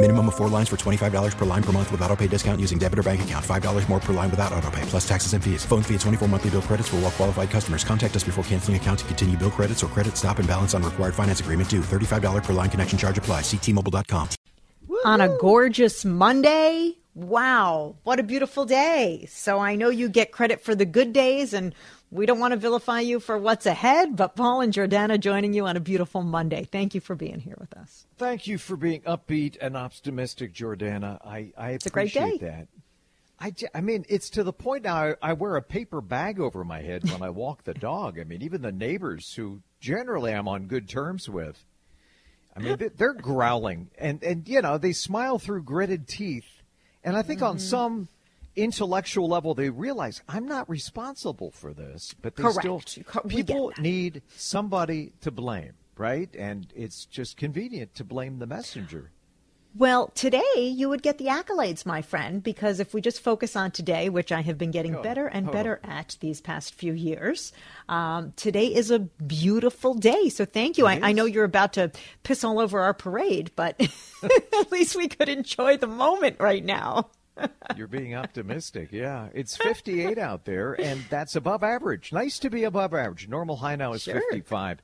Minimum of four lines for $25 per line per month with auto pay discount using debit or bank account. $5 more per line without auto pay, plus taxes and fees. Phone fee at 24 monthly bill credits for all well qualified customers. Contact us before canceling account to continue bill credits or credit stop and balance on required finance agreement due. $35 per line connection charge apply. Ctmobile.com. On a gorgeous Monday. Wow, what a beautiful day. So I know you get credit for the good days and we don't want to vilify you for what's ahead, but Paul and Jordana joining you on a beautiful Monday. Thank you for being here with us. Thank you for being upbeat and optimistic, Jordana. I, I It's a great appreciate day. that. I, I mean, it's to the point now I, I wear a paper bag over my head when I walk the dog. I mean, even the neighbors who generally I'm on good terms with, I mean, they- they're growling and, and, you know, they smile through gritted teeth. And I think on Mm-hmm. some intellectual level, they realize I'm not responsible for this, but they Correct. still, people need somebody to blame, right? And it's just convenient to blame the messenger. Well, today you would get the accolades, my friend, because if we just focus on today, which I have been getting Oh, better and oh. better at these past few years, um, today is a beautiful day. So thank you. I, I know you're about to piss all over our parade, but at least we could enjoy the moment right now. You're being optimistic. Yeah. It's 58 out there, and that's above average. Nice to be above average. Normal high now is Sure. 55.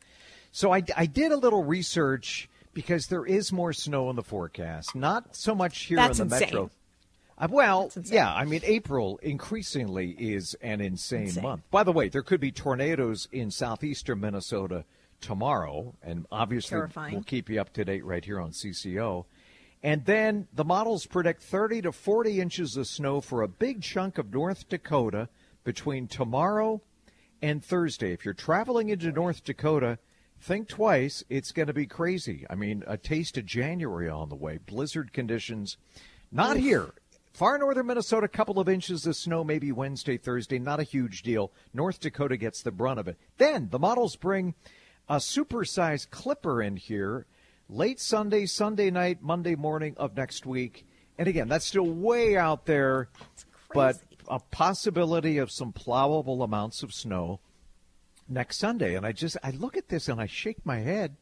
So I, I did a little research because there is more snow in the forecast. Not so much here That's in the insane. metro. Uh, well, yeah, I mean, April increasingly is an insane, Insane. month. By the way, there could be tornadoes in southeastern Minnesota tomorrow, and obviously Terrifying. we'll keep you up to date right here on CCO. And then the models predict 30 to 40 inches of snow for a big chunk of North Dakota between tomorrow and Thursday. If you're traveling into North Dakota, think twice. It's going to be crazy. I mean, a taste of January on the way. Blizzard conditions. Not here. Far northern Minnesota, a couple of inches of snow, maybe Wednesday, Thursday. Not a huge deal. North Dakota gets the brunt of it. Then the models bring a supersized clipper in here late Sunday, Sunday night, Monday morning of next week. And again, that's still way out there, but a possibility of some plowable amounts of snow next Sunday. And I just I look at this and I shake my head,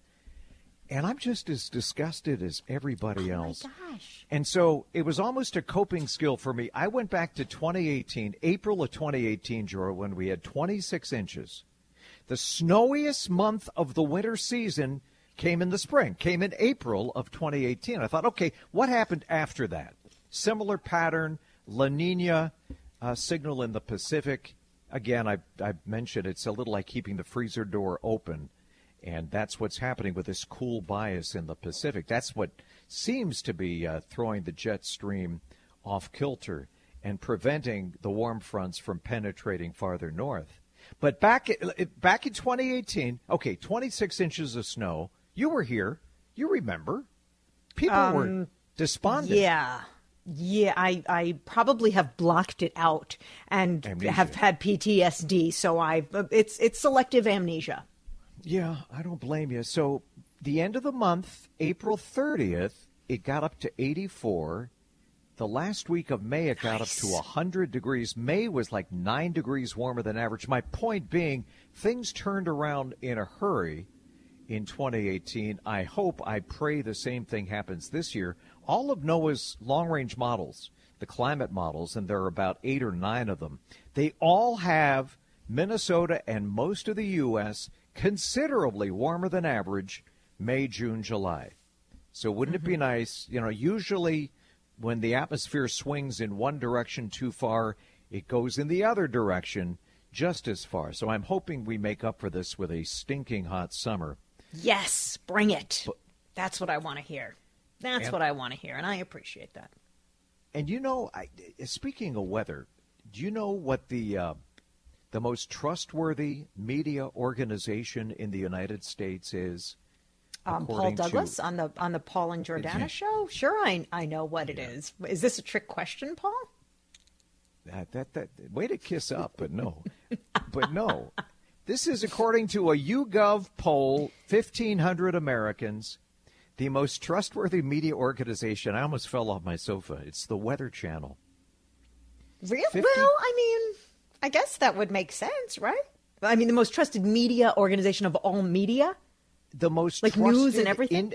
and I'm just as disgusted as everybody else. gosh. And so it was almost a coping skill for me. I went back to 2018, April of 2018, Jora, when we had 26 inches. The snowiest month of the winter season came in the spring, came in April of 2018. I thought, okay, what happened after that? Similar pattern, La Nina uh, signal in the Pacific. Again, I, I mentioned it's a little like keeping the freezer door open. And that's what's happening with this cool bias in the Pacific. That's what seems to be uh, throwing the jet stream off kilter and preventing the warm fronts from penetrating farther north. But back back in 2018, okay, 26 inches of snow. You were here. You remember? People um, were despondent. Yeah. Yeah, I, I probably have blocked it out and Amnesia. have had PTSD. So I it's it's selective amnesia. Yeah, I don't blame you. So the end of the month, April 30th, it got up to 84. The last week of May, it got up to 100 degrees. May was like nine degrees warmer than average. My point being, things turned around in a hurry in 2018. I hope, I pray the same thing happens this year. All of NOAA's long range models, the climate models, and there are about eight or nine of them, they all have Minnesota and most of the U.S. considerably warmer than average May, June, July. So wouldn't it be mm-hmm. nice? You know, usually when the atmosphere swings in one direction too far, it goes in the other direction just as far. So I'm hoping we make up for this with a stinking hot summer. Yes, bring it. That's what I want to hear. That's And- what I want to hear, and I appreciate that. And you know, I, speaking of weather, do you know what the uh, the most trustworthy media organization in the United States is? Um, Paul according to- Douglas on the on the Paul and Jordana show. Sure, I I know what it is. Is this a trick question, Paul? That, that, that, way to kiss up, but no. but no. This is according to a YouGov poll, 1,500 Americans, the most trustworthy media organization. I almost fell off my sofa. It's the Weather Channel. Really? 50 Well, I mean, I guess that would make sense, right? I mean, the most trusted media organization of all media. The most Like news and everything? in-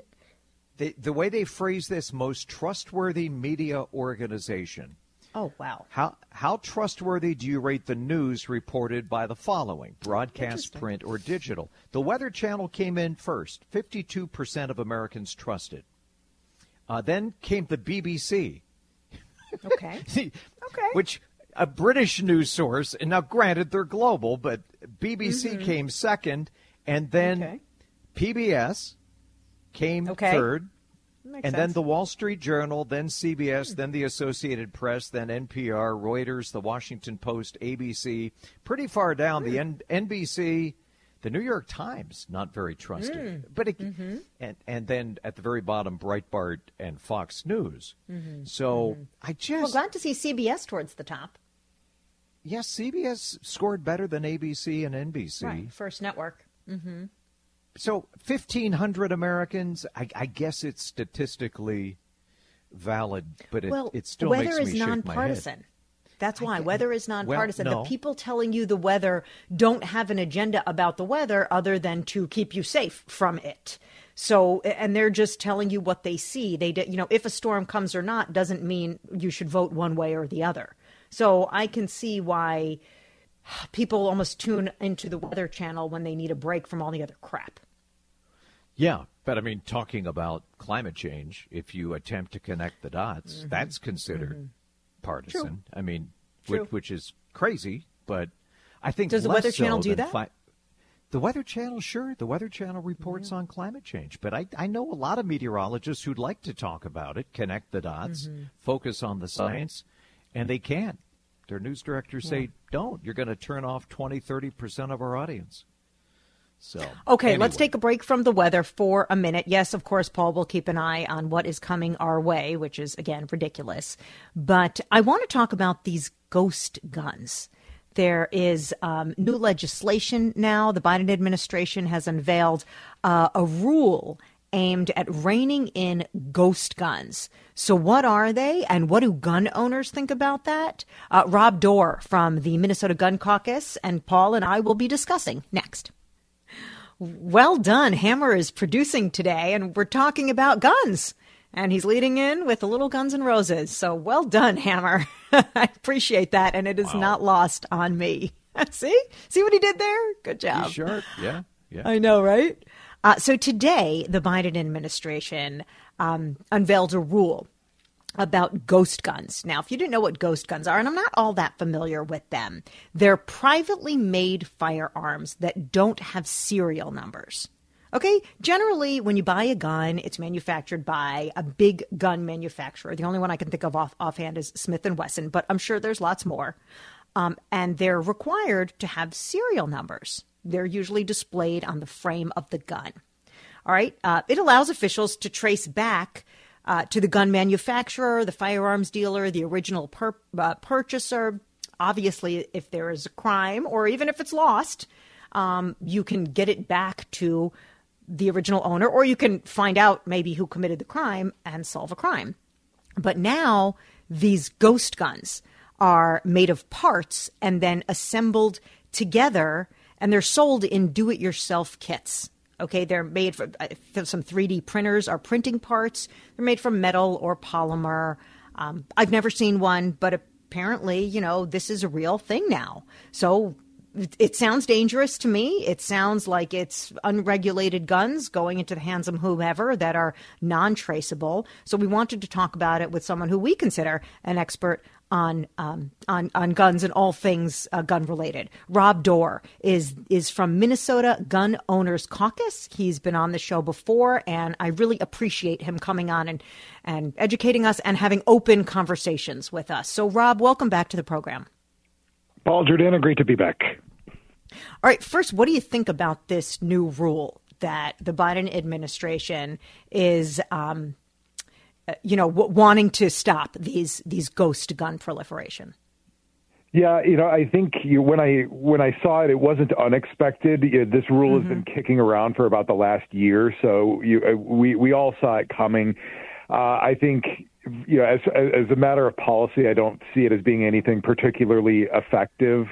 the, the way they phrase this, most trustworthy media organization. Oh wow! How how trustworthy do you rate the news reported by the following broadcast, print, or digital? The Weather Channel came in first. Fifty-two percent of Americans trusted. Uh, then came the BBC, Okay. Okay. which a British news source. And now, granted, they're global, but BBC came second, and then Mm-hmm. Okay. PBS came Okay. third. Makes and then the Wall Street Journal, then CBS, hmm. then the Associated Press, then NPR, Reuters, the Washington Post, ABC. Pretty far down, the hmm. N- NBC, the New York Times, not very trusted. Hmm. But it, mm-hmm. and and then at the very bottom, Breitbart and Fox News. Mm-hmm. So mm-hmm. I just Well, glad to see CBS towards the top. yes, CBS scored better than ABC and NBC. Right. First network. So 1,500 Americans, I, I guess it's statistically valid, but it, well, it still makes me shake my nonpartisan. head. That's why weather is nonpartisan. no. The people telling you the weather don't have an agenda about the weather other than to keep you safe from it. So, and they're just telling you what they see. They, you know, if a storm comes or not doesn't mean you should vote one way or the other. So, I can see why people almost tune into the Weather Channel when they need a break from all the other crap. Yeah, but I mean, talking about climate change, if you attempt to connect the dots, Mm-hmm. that's considered partisan. I mean, which, which is crazy, but I think Does the Weather Channel do that? fi- the Weather Channel, sure. The Weather Channel reports on climate change, but I, I know a lot of meteorologists who'd like to talk about it, connect the dots, Mm-hmm. focus on the science, and they can't. Their news directors say, don't. You're going to turn off 20, 30% of our audience. So Okay, let's take a break from the weather for a minute. Yes, of course, Paul will keep an eye on what is coming our way, which is, again, ridiculous. But I want to talk about these ghost guns. There is um, new legislation now. The Biden administration has unveiled uh, a rule aimed at reining in ghost guns. So, what are they, and what do gun owners think about that? Uh, Rob Doar from the Minnesota Gun Caucus and Paul and I will be discussing next. Well done. Hammer is producing today, and we're talking about guns. And he's leading in with the little Guns and Roses. So well done, Hammer. I appreciate that, and it is not lost on me. See? See what he did there? Good job. He's sharp. Yeah. Yeah. I know, right? Uh, so today, the Biden administration um, unveiled a rule about ghost guns. Now, if you didn't know what ghost guns are, and I'm not all that familiar with them, they're privately made firearms that don't have serial numbers. Okay, generally, when you buy a gun, it's manufactured by a big gun manufacturer. The only one I can think of off, offhand is Smith and Wesson, but I'm sure there's lots more. Um, and they're required to have serial numbers. They're usually displayed on the frame of the gun. All right. Uh, it allows officials to trace back uh, to the gun manufacturer, the firearms dealer, the original pur- uh, purchaser. Obviously, if there is a crime or even if it's lost, um, you can get it back to the original owner, or you can find out maybe who committed the crime and solve a crime. But now these ghost guns are made of parts and then assembled together, and they're sold in do it yourself kits. Okay, they're made from uh, some 3D printers are printing parts. They're made from metal or polymer. Um, I've never seen one, but apparently, you know, this is a real thing now. So it- sounds dangerous to me. It sounds like it's unregulated guns going into the hands of whomever that are non traceable. So we wanted to talk about it with someone who we consider an expert on um, on on guns and all things uh, gun related. Rob Doar is is from Minnesota Gun Owners Caucus. He's been on the show before, and I really appreciate him coming on and and educating us and having open conversations with us. So, Rob, welcome back to the program. Paul Jordana, great to be back. All right, first, what do you think about this new rule that the Biden administration is? Um, you know, w- wanting to stop these these ghost gun proliferation. Yeah, you know, I think you, when I when I saw it, it wasn't unexpected. You know, this rule mm-hmm. has been kicking around for about the last year, so you, uh, we we all saw it coming. Uh, I think you know, as as a matter of policy, I don't see it as being anything particularly effective.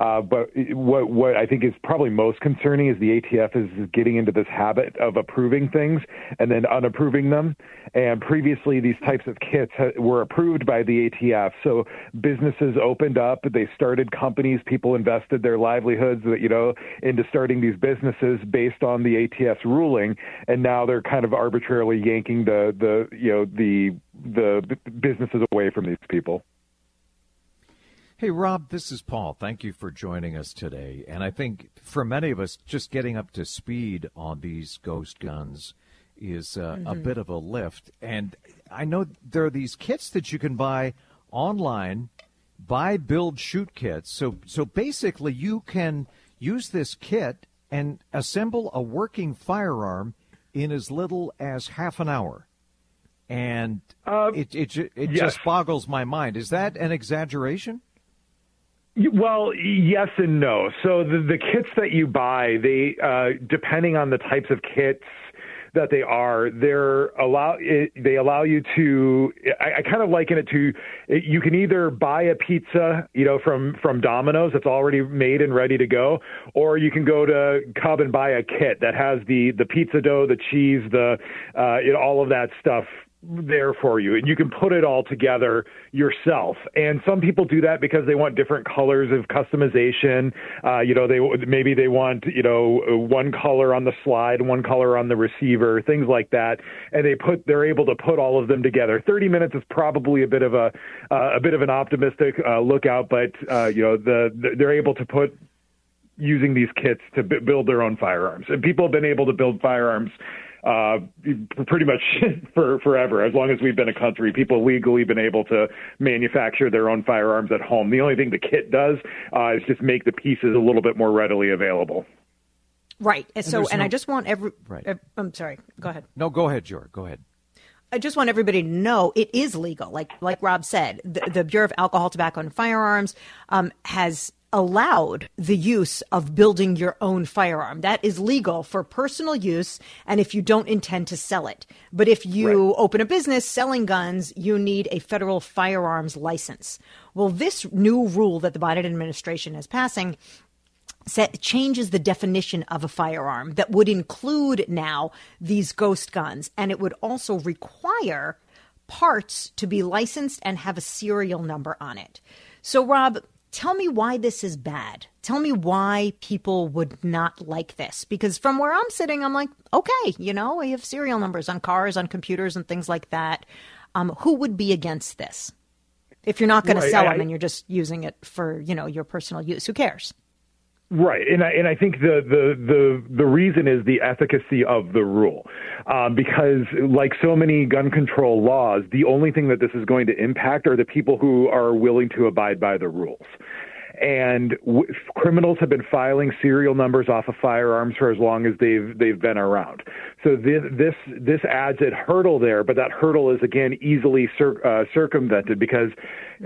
Uh, but what what I think is probably most concerning is the ATF is getting into this habit of approving things and then unapproving them. And previously, these types of kits were approved by the ATF, so businesses opened up, they started companies, people invested their livelihoods, you know, into starting these businesses based on the ATF's ruling, and now they're kind of arbitrarily yanking the the you know the the businesses away from these people. Hey, Rob, this is Paul. Thank you for joining us today. And I think for many of us, just getting up to speed on these ghost guns is uh, mm-hmm. a bit of a lift. And I know there are these kits that you can buy online, buy, build, shoot kits. So, so basically, you can use this kit and assemble a working firearm in as little as half an hour. And uh, it, it, it yes. just boggles my mind. Is that an exaggeration? Well, yes and no. So the, the kits that you buy, they uh, depending on the types of kits that they are, they're allow it, they allow you to. I, I kind of liken it to you can either buy a pizza, you know, from from Domino's that's already made and ready to go, or you can go to Cub and buy a kit that has the the pizza dough, the cheese, the uh, you know, all of that stuff there for you. And you can put it all together yourself. And some people do that because they want different colors of customization. Uh, you know they maybe they want you know one color on the slide one color on the receiver things like that. And they put they're able to put all of them together. 30 minutes is probably a bit of a uh, a bit of an optimistic uh, lookout but uh, you know the, the they're able to put using these kits to build their own firearms. And people have been able to build firearms uh, pretty much for forever. As long as we've been a country, people legally been able to manufacture their own firearms at home. The only thing the kit does uh, is just make the pieces a little bit more readily available. Right. And So, and, and no, I just want every. Right. Uh, I'm sorry. Go ahead. No, go ahead, George. Go ahead. I just want everybody to know it is legal. Like like Rob said, the, the Bureau of Alcohol, Tobacco, and Firearms um, has allowed the use of building your own firearm. That is legal for personal use and if you don't intend to sell it. But if you right. open a business selling guns, you need a federal firearms license. Well, this new rule that the Biden administration is passing set, changes the definition of a firearm that would include now these ghost guns and it would also require parts to be licensed and have a serial number on it. So, Rob, Tell me why this is bad. Tell me why people would not like this. Because from where I'm sitting, I'm like, okay, you know, we have serial numbers on cars, on computers, and things like that. Um, who would be against this? If you're not going right, to sell I, them and you're just using it for, you know, your personal use, who cares? Right, and I, and I think the, the the the reason is the efficacy of the rule, um, because like so many gun control laws, the only thing that this is going to impact are the people who are willing to abide by the rules and w- criminals have been filing serial numbers off of firearms for as long as they've they've been around. So this this this adds a hurdle there, but that hurdle is again easily cir- uh, circumvented because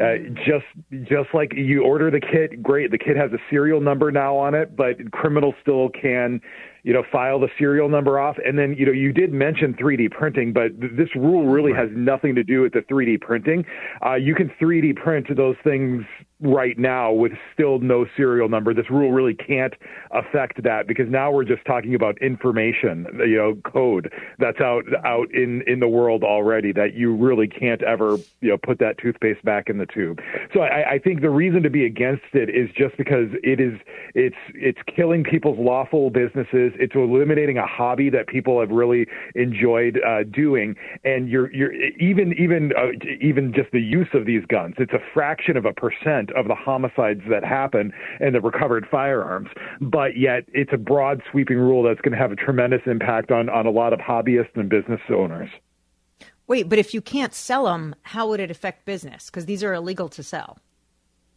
uh, just just like you order the kit, great, the kit has a serial number now on it, but criminals still can you know, file the serial number off. And then, you know, you did mention 3D printing, but th- this rule really right. has nothing to do with the 3D printing. Uh, you can 3D print those things right now with still no serial number. This rule really can't affect that because now we're just talking about information, you know, code that's out out in in the world already that you really can't ever you know put that toothpaste back in the tube. So I, I think the reason to be against it is just because it is it's it's killing people's lawful businesses. It's eliminating a hobby that people have really enjoyed uh, doing, and you're you're even even uh, even just the use of these guns. It's a fraction of a percent of the homicides that happen and the recovered firearms. But yet, it's a broad, sweeping rule that's going to have a tremendous impact on, on a lot of hobbyists and business owners. Wait, but if you can't sell them, how would it affect business? Because these are illegal to sell.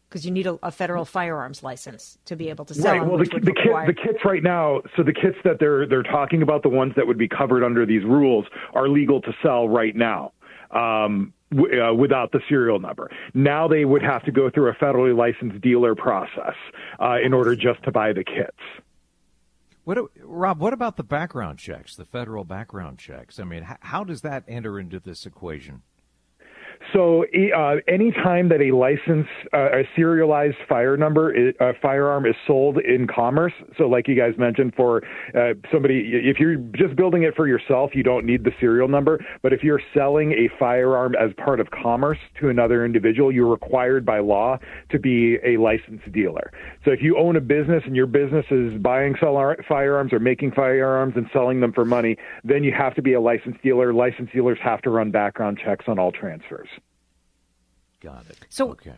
Because you need a, a, federal firearms license to be able to sell right. them. Well, the, the, kit, the kits right now, so the kits that they're they're talking about, the ones that would be covered under these rules, are legal to sell right now. Um, w- uh, without the serial number. Now they would have to go through a federally licensed dealer process uh, in order just to buy the kits. What, Rob, what about the background checks, the federal background checks? I mean, how, how does that enter into this equation? So, uh, anytime that a license, uh, a serialized fire number, firearm is sold in commerce. So, like you guys mentioned, for uh, somebody, if you're just building it for yourself, you don't need the serial number. But if you're selling a firearm as part of commerce to another individual, you're required by law to be a licensed dealer. So, if you own a business and your business is buying firearms or making firearms and selling them for money, then you have to be a licensed dealer. Licensed dealers have to run background checks on all transfers. Got it. So, okay.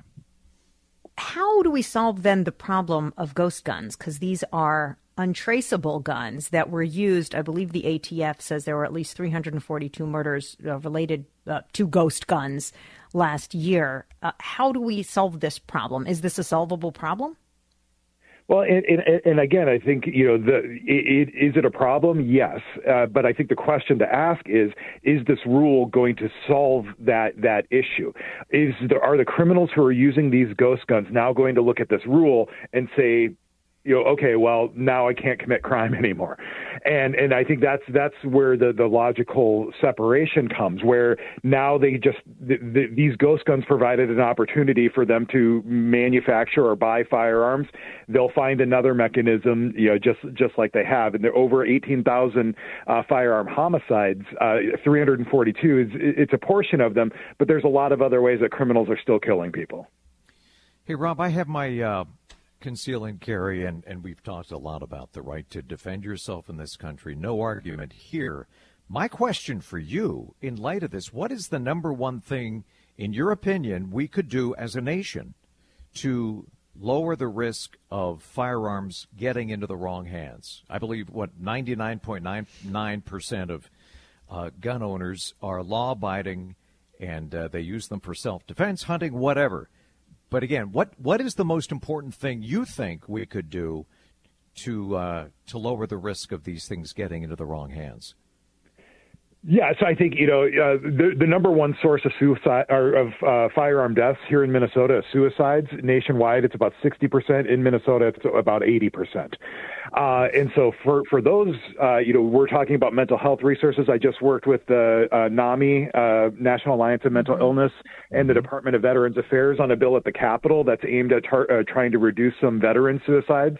how do we solve then the problem of ghost guns? Because these are untraceable guns that were used. I believe the ATF says there were at least 342 murders uh, related uh, to ghost guns last year. Uh, how do we solve this problem? Is this a solvable problem? Well, and, and, and, again, I think you know, the, it, is it a problem? Yes, uh, but I think the question to ask is: Is this rule going to solve that that issue? Is there, are the criminals who are using these ghost guns now going to look at this rule and say, you know, okay, well, now I can't commit crime anymore. And and I think that's that's where the the logical separation comes, where now they just the, the, these ghost guns provided an opportunity for them to manufacture or buy firearms. They'll find another mechanism, you know, just just like they have. And there are over 18,000 uh, firearm homicides, uh, 342 is it's a portion of them, but there's a lot of other ways that criminals are still killing people. Hey, Rob, I have my uh, conceal and carry, and, and we've talked a lot about the right to defend yourself in this country. No argument here. My question for you, in light of this, what is the number one thing, in your opinion, we could do as a nation to lower the risk of firearms getting into the wrong hands? I believe, what, 99.99% of uh, gun owners are law abiding and uh, they use them for self defense, hunting, whatever. But again, what what is the most important thing you think we could do to uh, to lower the risk of these things getting into the wrong hands? Yeah, so I think you know uh, the the number one source of suicide or of uh, firearm deaths here in Minnesota is suicides. Nationwide, it's about sixty percent. In Minnesota, it's about eighty percent. Uh, and so for for those, uh, you know, we're talking about mental health resources. I just worked with the uh, NAMI, uh, National Alliance of Mental mm-hmm. Illness, and the Department of Veterans Affairs on a bill at the Capitol that's aimed at tar- trying to reduce some veteran suicides.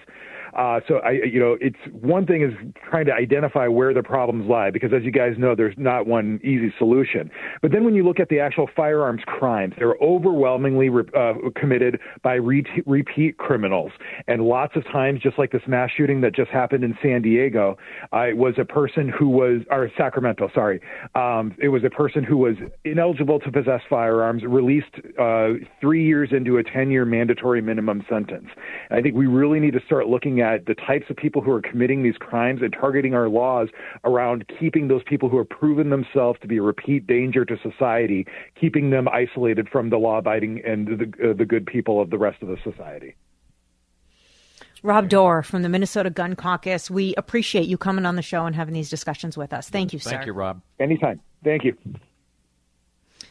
Uh, so I, you know, it's one thing is trying to identify where the problems lie because, as you guys know, there's not one easy solution. But then when you look at the actual firearms crimes, they're overwhelmingly uh, committed by re- repeat criminals, and lots of times, just like this mass shooting that just happened in San Diego, uh, it was a person who was, or Sacramento, sorry, um, it was a person who was ineligible to possess firearms, released uh, three years into a 10-year mandatory minimum sentence. I think we really need to start looking at the types of people who are committing these crimes and targeting our laws around keeping those people who have proven themselves to be a repeat danger to society, keeping them isolated from the law abiding and the, uh, the good people of the rest of the society. Rob Doar from the Minnesota Gun Caucus. We appreciate you coming on the show and having these discussions with us. Thank you, sir. Thank you, Rob. Anytime. Thank you.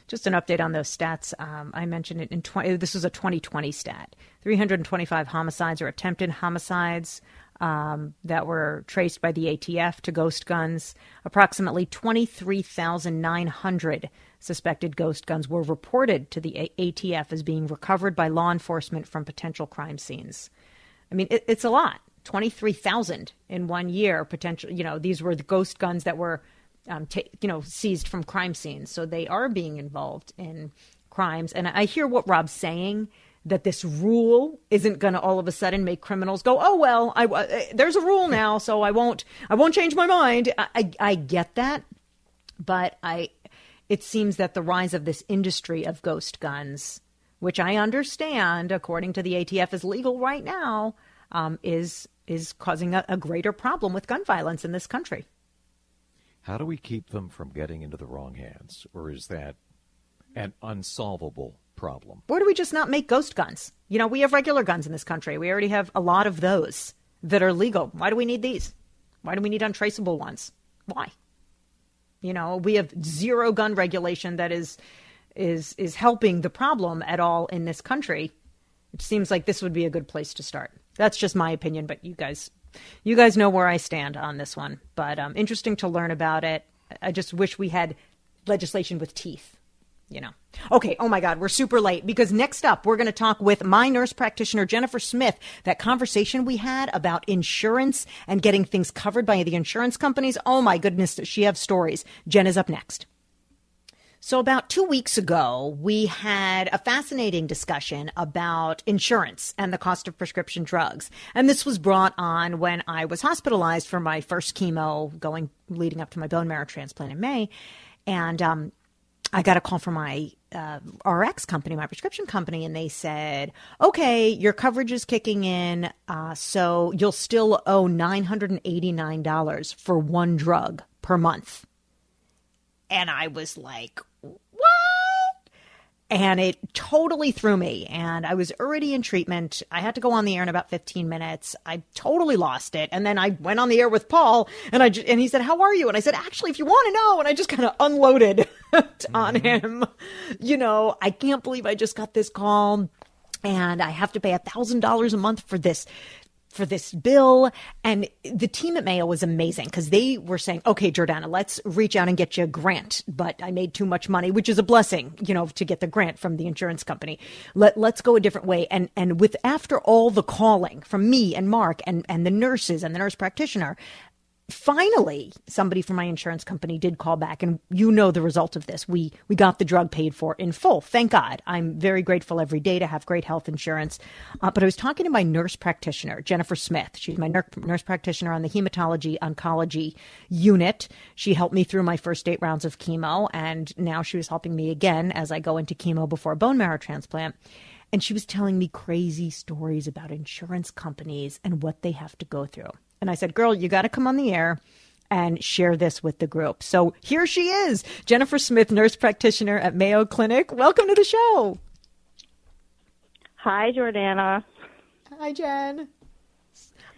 Just an update on those stats. Um, I mentioned it in 20, this was a 2020 stat. 325 homicides or attempted homicides um, that were traced by the ATF to ghost guns. Approximately 23,900 suspected ghost guns were reported to the ATF as being recovered by law enforcement from potential crime scenes. I mean, it, it's a lot. 23,000 in one year potential, you know, these were the ghost guns that were um, t- you know, seized from crime scenes. So they are being involved in crimes. And I hear what Rob's saying that this rule isn't going to all of a sudden make criminals go, oh well, I, uh, there's a rule now, so I won't, I won't change my mind. I, I, I get that, but I, it seems that the rise of this industry of ghost guns, which I understand, according to the ATF, is legal right now, um, is is causing a, a greater problem with gun violence in this country. How do we keep them from getting into the wrong hands, or is that an unsolvable problem. Or do we just not make ghost guns? You know, we have regular guns in this country. We already have a lot of those that are legal. Why do we need these? Why do we need untraceable ones? Why? You know, we have zero gun regulation that is is is helping the problem at all in this country. It seems like this would be a good place to start. That's just my opinion, but you guys you guys know where I stand on this one. But um, interesting to learn about it. I just wish we had legislation with teeth you know. Okay, oh my God, we're super late because next up we're going to talk with my nurse practitioner, Jennifer Smith. That conversation we had about insurance and getting things covered by the insurance companies. Oh my goodness, does she have stories? Jen is up next. So, about two weeks ago, we had a fascinating discussion about insurance and the cost of prescription drugs. And this was brought on when I was hospitalized for my first chemo going leading up to my bone marrow transplant in May. And um, I got a call from my uh, RX company, my prescription company, and they said, okay, your coverage is kicking in, uh, so you'll still owe $989 for one drug per month. And I was like, and it totally threw me. And I was already in treatment. I had to go on the air in about 15 minutes. I totally lost it. And then I went on the air with Paul, and I and he said, "How are you?" And I said, "Actually, if you want to know," and I just kind of unloaded on mm-hmm. him. You know, I can't believe I just got this call and I have to pay a thousand dollars a month for this for this bill. And the team at Mayo was amazing because they were saying, okay, Jordana, let's reach out and get you a grant. But I made too much money, which is a blessing, you know, to get the grant from the insurance company. Let, let's go a different way. And, and with after all the calling from me and Mark and, and the nurses and the nurse practitioner, finally somebody from my insurance company did call back and you know the result of this. We we got the drug paid for in full. Thank god. I'm very grateful every day to have great health insurance. Uh, but i was talking to my nurse practitioner jennifer smith. She's my nurse practitioner on the hematology oncology unit. She helped me through my first eight rounds of chemo and now she was helping me again as i go into chemo before a bone marrow transplant. And she was telling me crazy stories about insurance companies and what they have to go through and I said, Girl, you got to come on the air and share this with the group. So here she is, Jennifer Smith, nurse practitioner at Mayo Clinic. Welcome to the show. Hi, Jordana. Hi, Jen.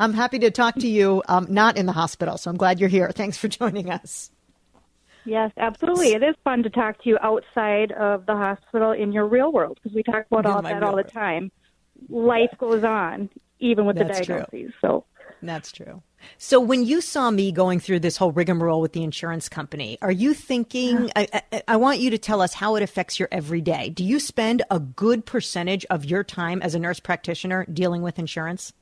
I'm happy to talk to you, um, not in the hospital, so I'm glad you're here. Thanks for joining us. Yes, absolutely. It is fun to talk to you outside of the hospital in your real world because we talk about all that all the time. Life goes on, even with That's the diagnoses. True. So that's true. So when you saw me going through this whole rigmarole with the insurance company, are you thinking? I, I, I, want you to tell us how it affects your everyday. Do you spend a good percentage of your time as a nurse practitioner dealing with insurance?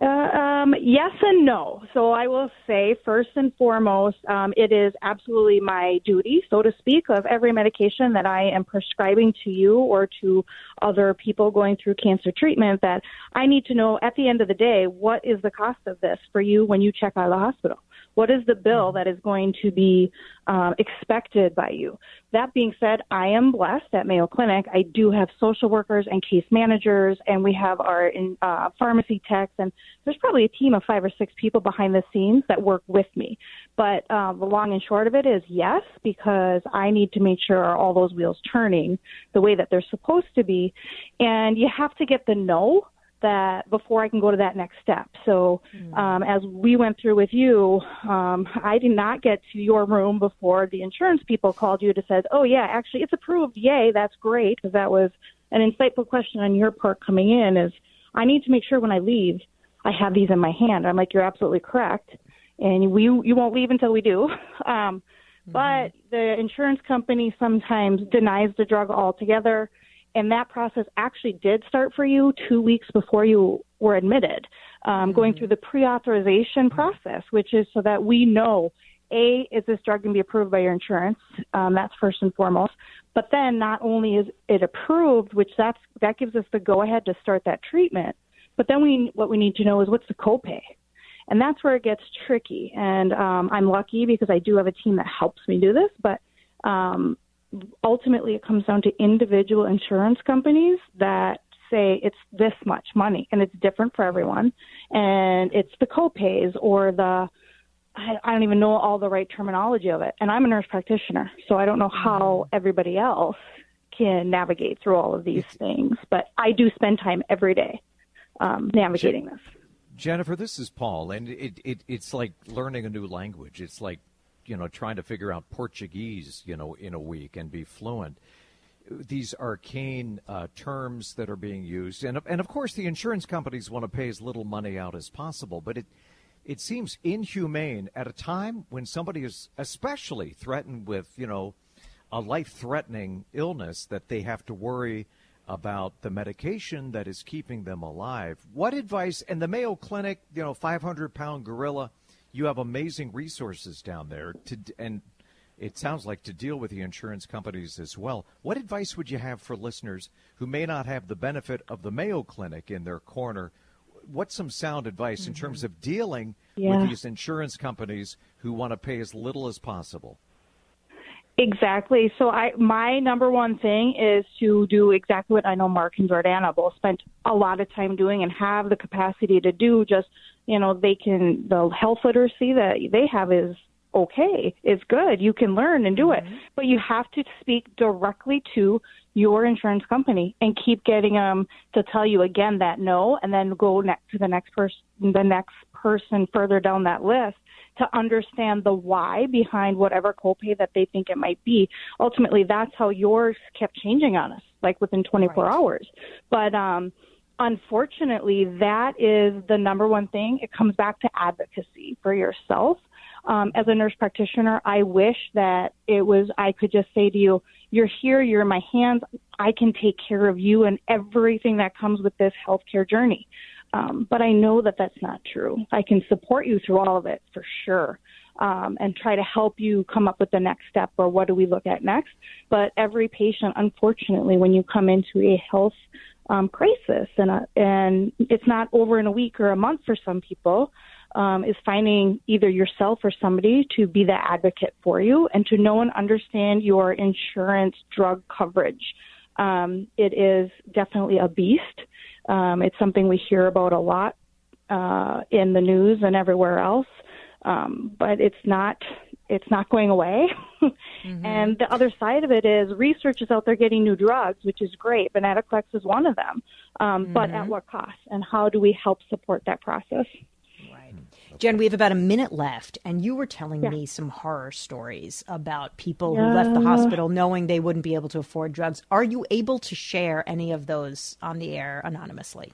Uh, um, yes and no. So I will say, first and foremost, um, it is absolutely my duty, so to speak, of every medication that I am prescribing to you or to other people going through cancer treatment that I need to know at the end of the day what is the cost of this for you when you check out of the hospital. What is the bill that is going to be um, expected by you? That being said, I am blessed at Mayo Clinic. I do have social workers and case managers, and we have our in, uh, pharmacy techs, and there's probably a team of five or six people behind the scenes that work with me. But uh, the long and short of it is yes, because I need to make sure all those wheels turning the way that they're supposed to be, and you have to get the no that before I can go to that next step. So, hmm. um, as we went through with you, um, I did not get to your room before the insurance people called you to said, "Oh yeah, actually it's approved. Yay, that's great." Because that was an insightful question on your part coming in. Is I need to make sure when I leave, I have these in my hand. I'm like, you're absolutely correct, and we you won't leave until we do. Um, But the insurance company sometimes denies the drug altogether. And that process actually did start for you two weeks before you were admitted, um, going through the pre authorization process, which is so that we know A, is this drug going to be approved by your insurance? Um, that's first and foremost. But then not only is it approved, which that's, that gives us the go ahead to start that treatment, but then we, what we need to know is what's the copay? And that's where it gets tricky. And um, I'm lucky because I do have a team that helps me do this, but um, ultimately it comes down to individual insurance companies that say it's this much money and it's different for everyone. And it's the copays or the, I, I don't even know all the right terminology of it. And I'm a nurse practitioner, so I don't know how everybody else can navigate through all of these things. But I do spend time every day um, navigating this. Jennifer, this is Paul, and it, it it's like learning a new language. It's like you know trying to figure out Portuguese, you know, in a week and be fluent. These arcane uh, terms that are being used, and and of course the insurance companies want to pay as little money out as possible, but it it seems inhumane at a time when somebody is especially threatened with you know a life-threatening illness that they have to worry about the medication that is keeping them alive. What advice, and the Mayo Clinic, you know, 500 pound gorilla, you have amazing resources down there to, and it sounds like to deal with the insurance companies as well. What advice would you have for listeners who may not have the benefit of the Mayo Clinic in their corner? What's some sound advice mm-hmm. in terms of dealing Yeah. with these insurance companies who want to pay as little as possible? Exactly. So I my number one thing is to do exactly what I know Mark and Jordana both spent a lot of time doing and have the capacity to do just you know, they can the health literacy that they have is okay. It's good. You can learn and do it. But you have to speak directly to your insurance company and keep getting them to tell you again that no and then go next to the next person the next person further down that list to understand the why behind whatever copay that they think it might be. Ultimately, that's how yours kept changing on us, like within 24 hours. But um, unfortunately, that is the number one thing. It comes back to advocacy for yourself. Um, as a nurse practitioner, I wish that it was, I could just say to you, you're here, you're in my hands, I can take care of you and everything that comes with this healthcare journey. Um, but I know that that's not true. I can support you through all of it for sure. Um, and try to help you come up with the next step or what do we look at next. But every patient, unfortunately, when you come into a health um, crisis and a, and it's not over in a week or a month for some people, um, is finding either yourself or somebody to be the advocate for you and to know and understand your insurance drug coverage. Um, it is definitely a beast. Um, it's something we hear about a lot uh, in the news and everywhere else, um, but it's not it's not going away. And the other side of it is research is out there getting new drugs, which is great. Venetoclax is one of them, um, but at what cost? And how do we help support that process? Jen, we have about a minute left, and you were telling Yeah. me some horror stories about people who left the hospital knowing they wouldn't be able to afford drugs. Are you able to share any of those on the air anonymously?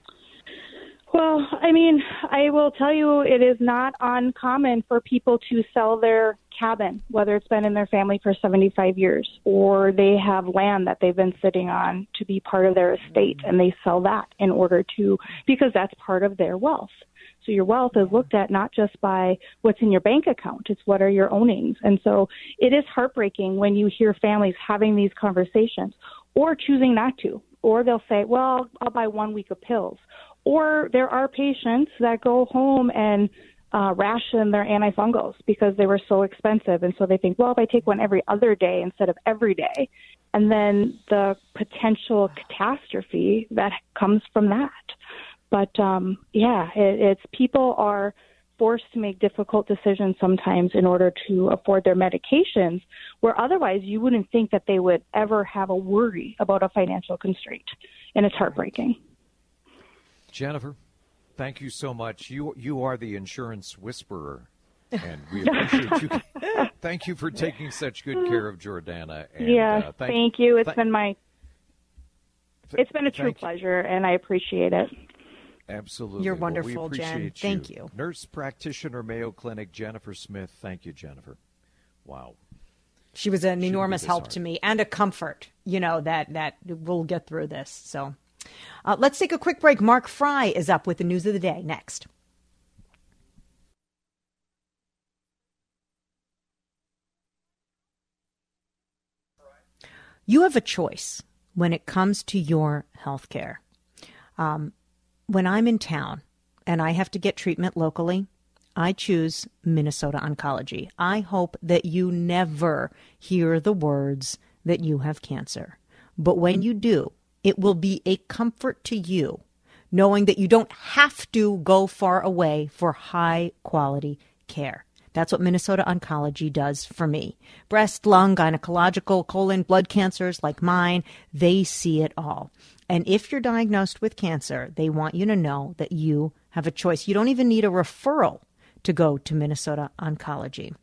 Well, I mean, I will tell you it is not uncommon for people to sell their cabin, whether it's been in their family for 75 years or they have land that they've been sitting on to be part of their estate mm-hmm. and they sell that in order to, because that's part of their wealth. So your wealth is looked at not just by what's in your bank account, it's what are your ownings. And so it is heartbreaking when you hear families having these conversations or choosing not to. Or they'll say, well, I'll buy one week of pills. Or there are patients that go home and uh, ration their antifungals because they were so expensive. And so they think, well, if I take one every other day instead of every day, and then the potential catastrophe that comes from that. But um, yeah, it, it's people are forced to make difficult decisions sometimes in order to afford their medications, where otherwise you wouldn't think that they would ever have a worry about a financial constraint. And it's heartbreaking. Jennifer, thank you so much. You you are the insurance whisperer, and we appreciate you. thank you for taking such good care of Jordana. And, yeah, uh, thank, you. It's thank- been my it's been a true thank you. pleasure, and I appreciate it. Absolutely. You're Well, we wonderful, Jen. appreciate Thank you. Nurse practitioner, Mayo Clinic, Jennifer Smith. Thank you, Jennifer. Wow. She was an enormous help to me and a comfort, you know, that, that we'll get through this. So uh, let's take a quick break. Mark Freie is up with the news of the day next. You have a choice when it comes to your health care. Um, when I'm in town and I have to get treatment locally, I choose Minnesota Oncology. I hope that you never hear the words that you have cancer. But when you do, it will be a comfort to you knowing that you don't have to go far away for high quality care. That's what Minnesota Oncology does for me. Breast, lung, gynecological, colon, blood cancers like mine, they see it all. And if you're diagnosed with cancer, they want you to know that you have a choice. You don't even need a referral to go to Minnesota Oncology.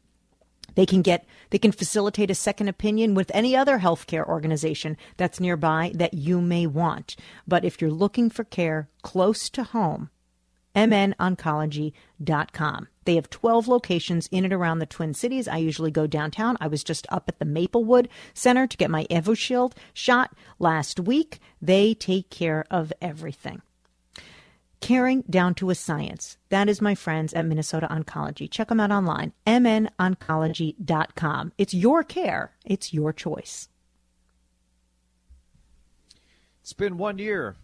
They can get they can facilitate a second opinion with any other healthcare organization that's nearby that you may want. But if you're looking for care close to home, mnoncology.com. They have 12 locations in and around the Twin Cities. I usually go downtown. I was just up at the Maplewood Center to get my Evusheld shot last week. They take care of everything. Caring down to a science. That is my friends at Minnesota Oncology. Check them out online, mnoncology.com. It's your care, it's your choice. It's been one year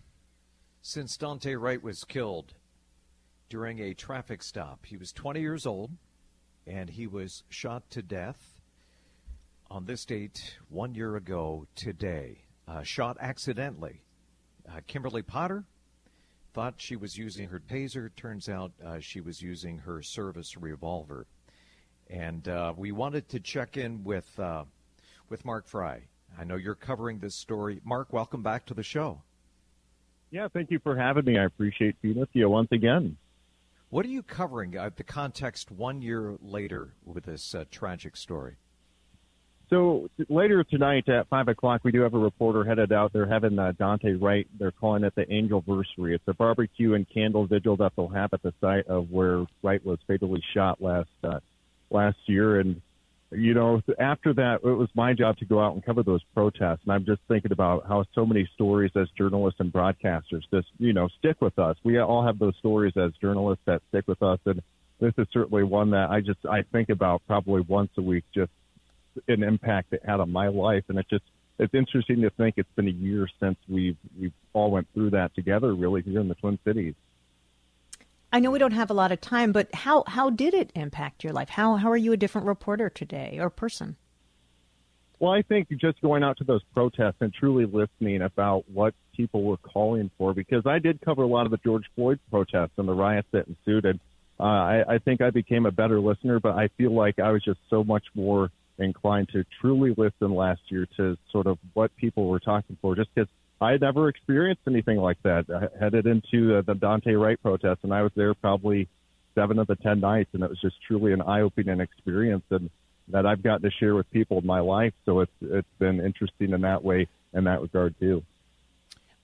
since Daunte Wright was killed during a traffic stop. He was 20 years old and he was shot to death on this date one year ago today. Uh, shot accidentally. Uh, Kimberly Potter thought she was using her taser. Turns out uh, she was using her service revolver. And uh, we wanted to check in with uh, with Mark Freie. I know you're covering this story. Mark, welcome back to the show. Yeah, thank you for having me. I appreciate being with you once again. What are you covering? Uh, the context one year later with this uh, tragic story. So later tonight at five o'clock, we do have a reporter headed out. They're having uh, Daunte Wright. They're calling it the Angelversary. It's a barbecue and candle vigil that they'll have at the site of where Wright was fatally shot last uh, last year. And you know, after that, it was my job to go out and cover those protests. And I'm just thinking about how so many stories as journalists and broadcasters just you know stick with us. We all have those stories as journalists that stick with us, and this is certainly one that I just I think about probably once a week just an impact it had on my life, and it just it's interesting to think it's been a year since we've we've all went through that together, really here in the Twin Cities. I know we don't have a lot of time, but how how did it impact your life? How how are you a different reporter today or person? Well, I think just going out to those protests and truly listening about what people were calling for, because I did cover a lot of the George Floyd protests and the riots that ensued, and uh, I, I think I became a better listener. But I feel like I was just so much more inclined to truly listen last year to sort of what people were talking for, just because I had never experienced anything like that. I headed into the Daunte Wright protest, and I was there probably seven of the ten nights, and it was just truly an eye-opening experience, and that I've gotten to share with people in my life. So it's it's been interesting in that way, in that regard too.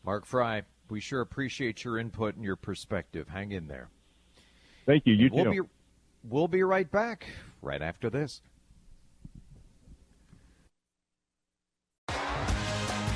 Mark Freie, we sure appreciate your input and your perspective. Hang in there. Thank you. You we'll too. Be, we'll be right back right after this.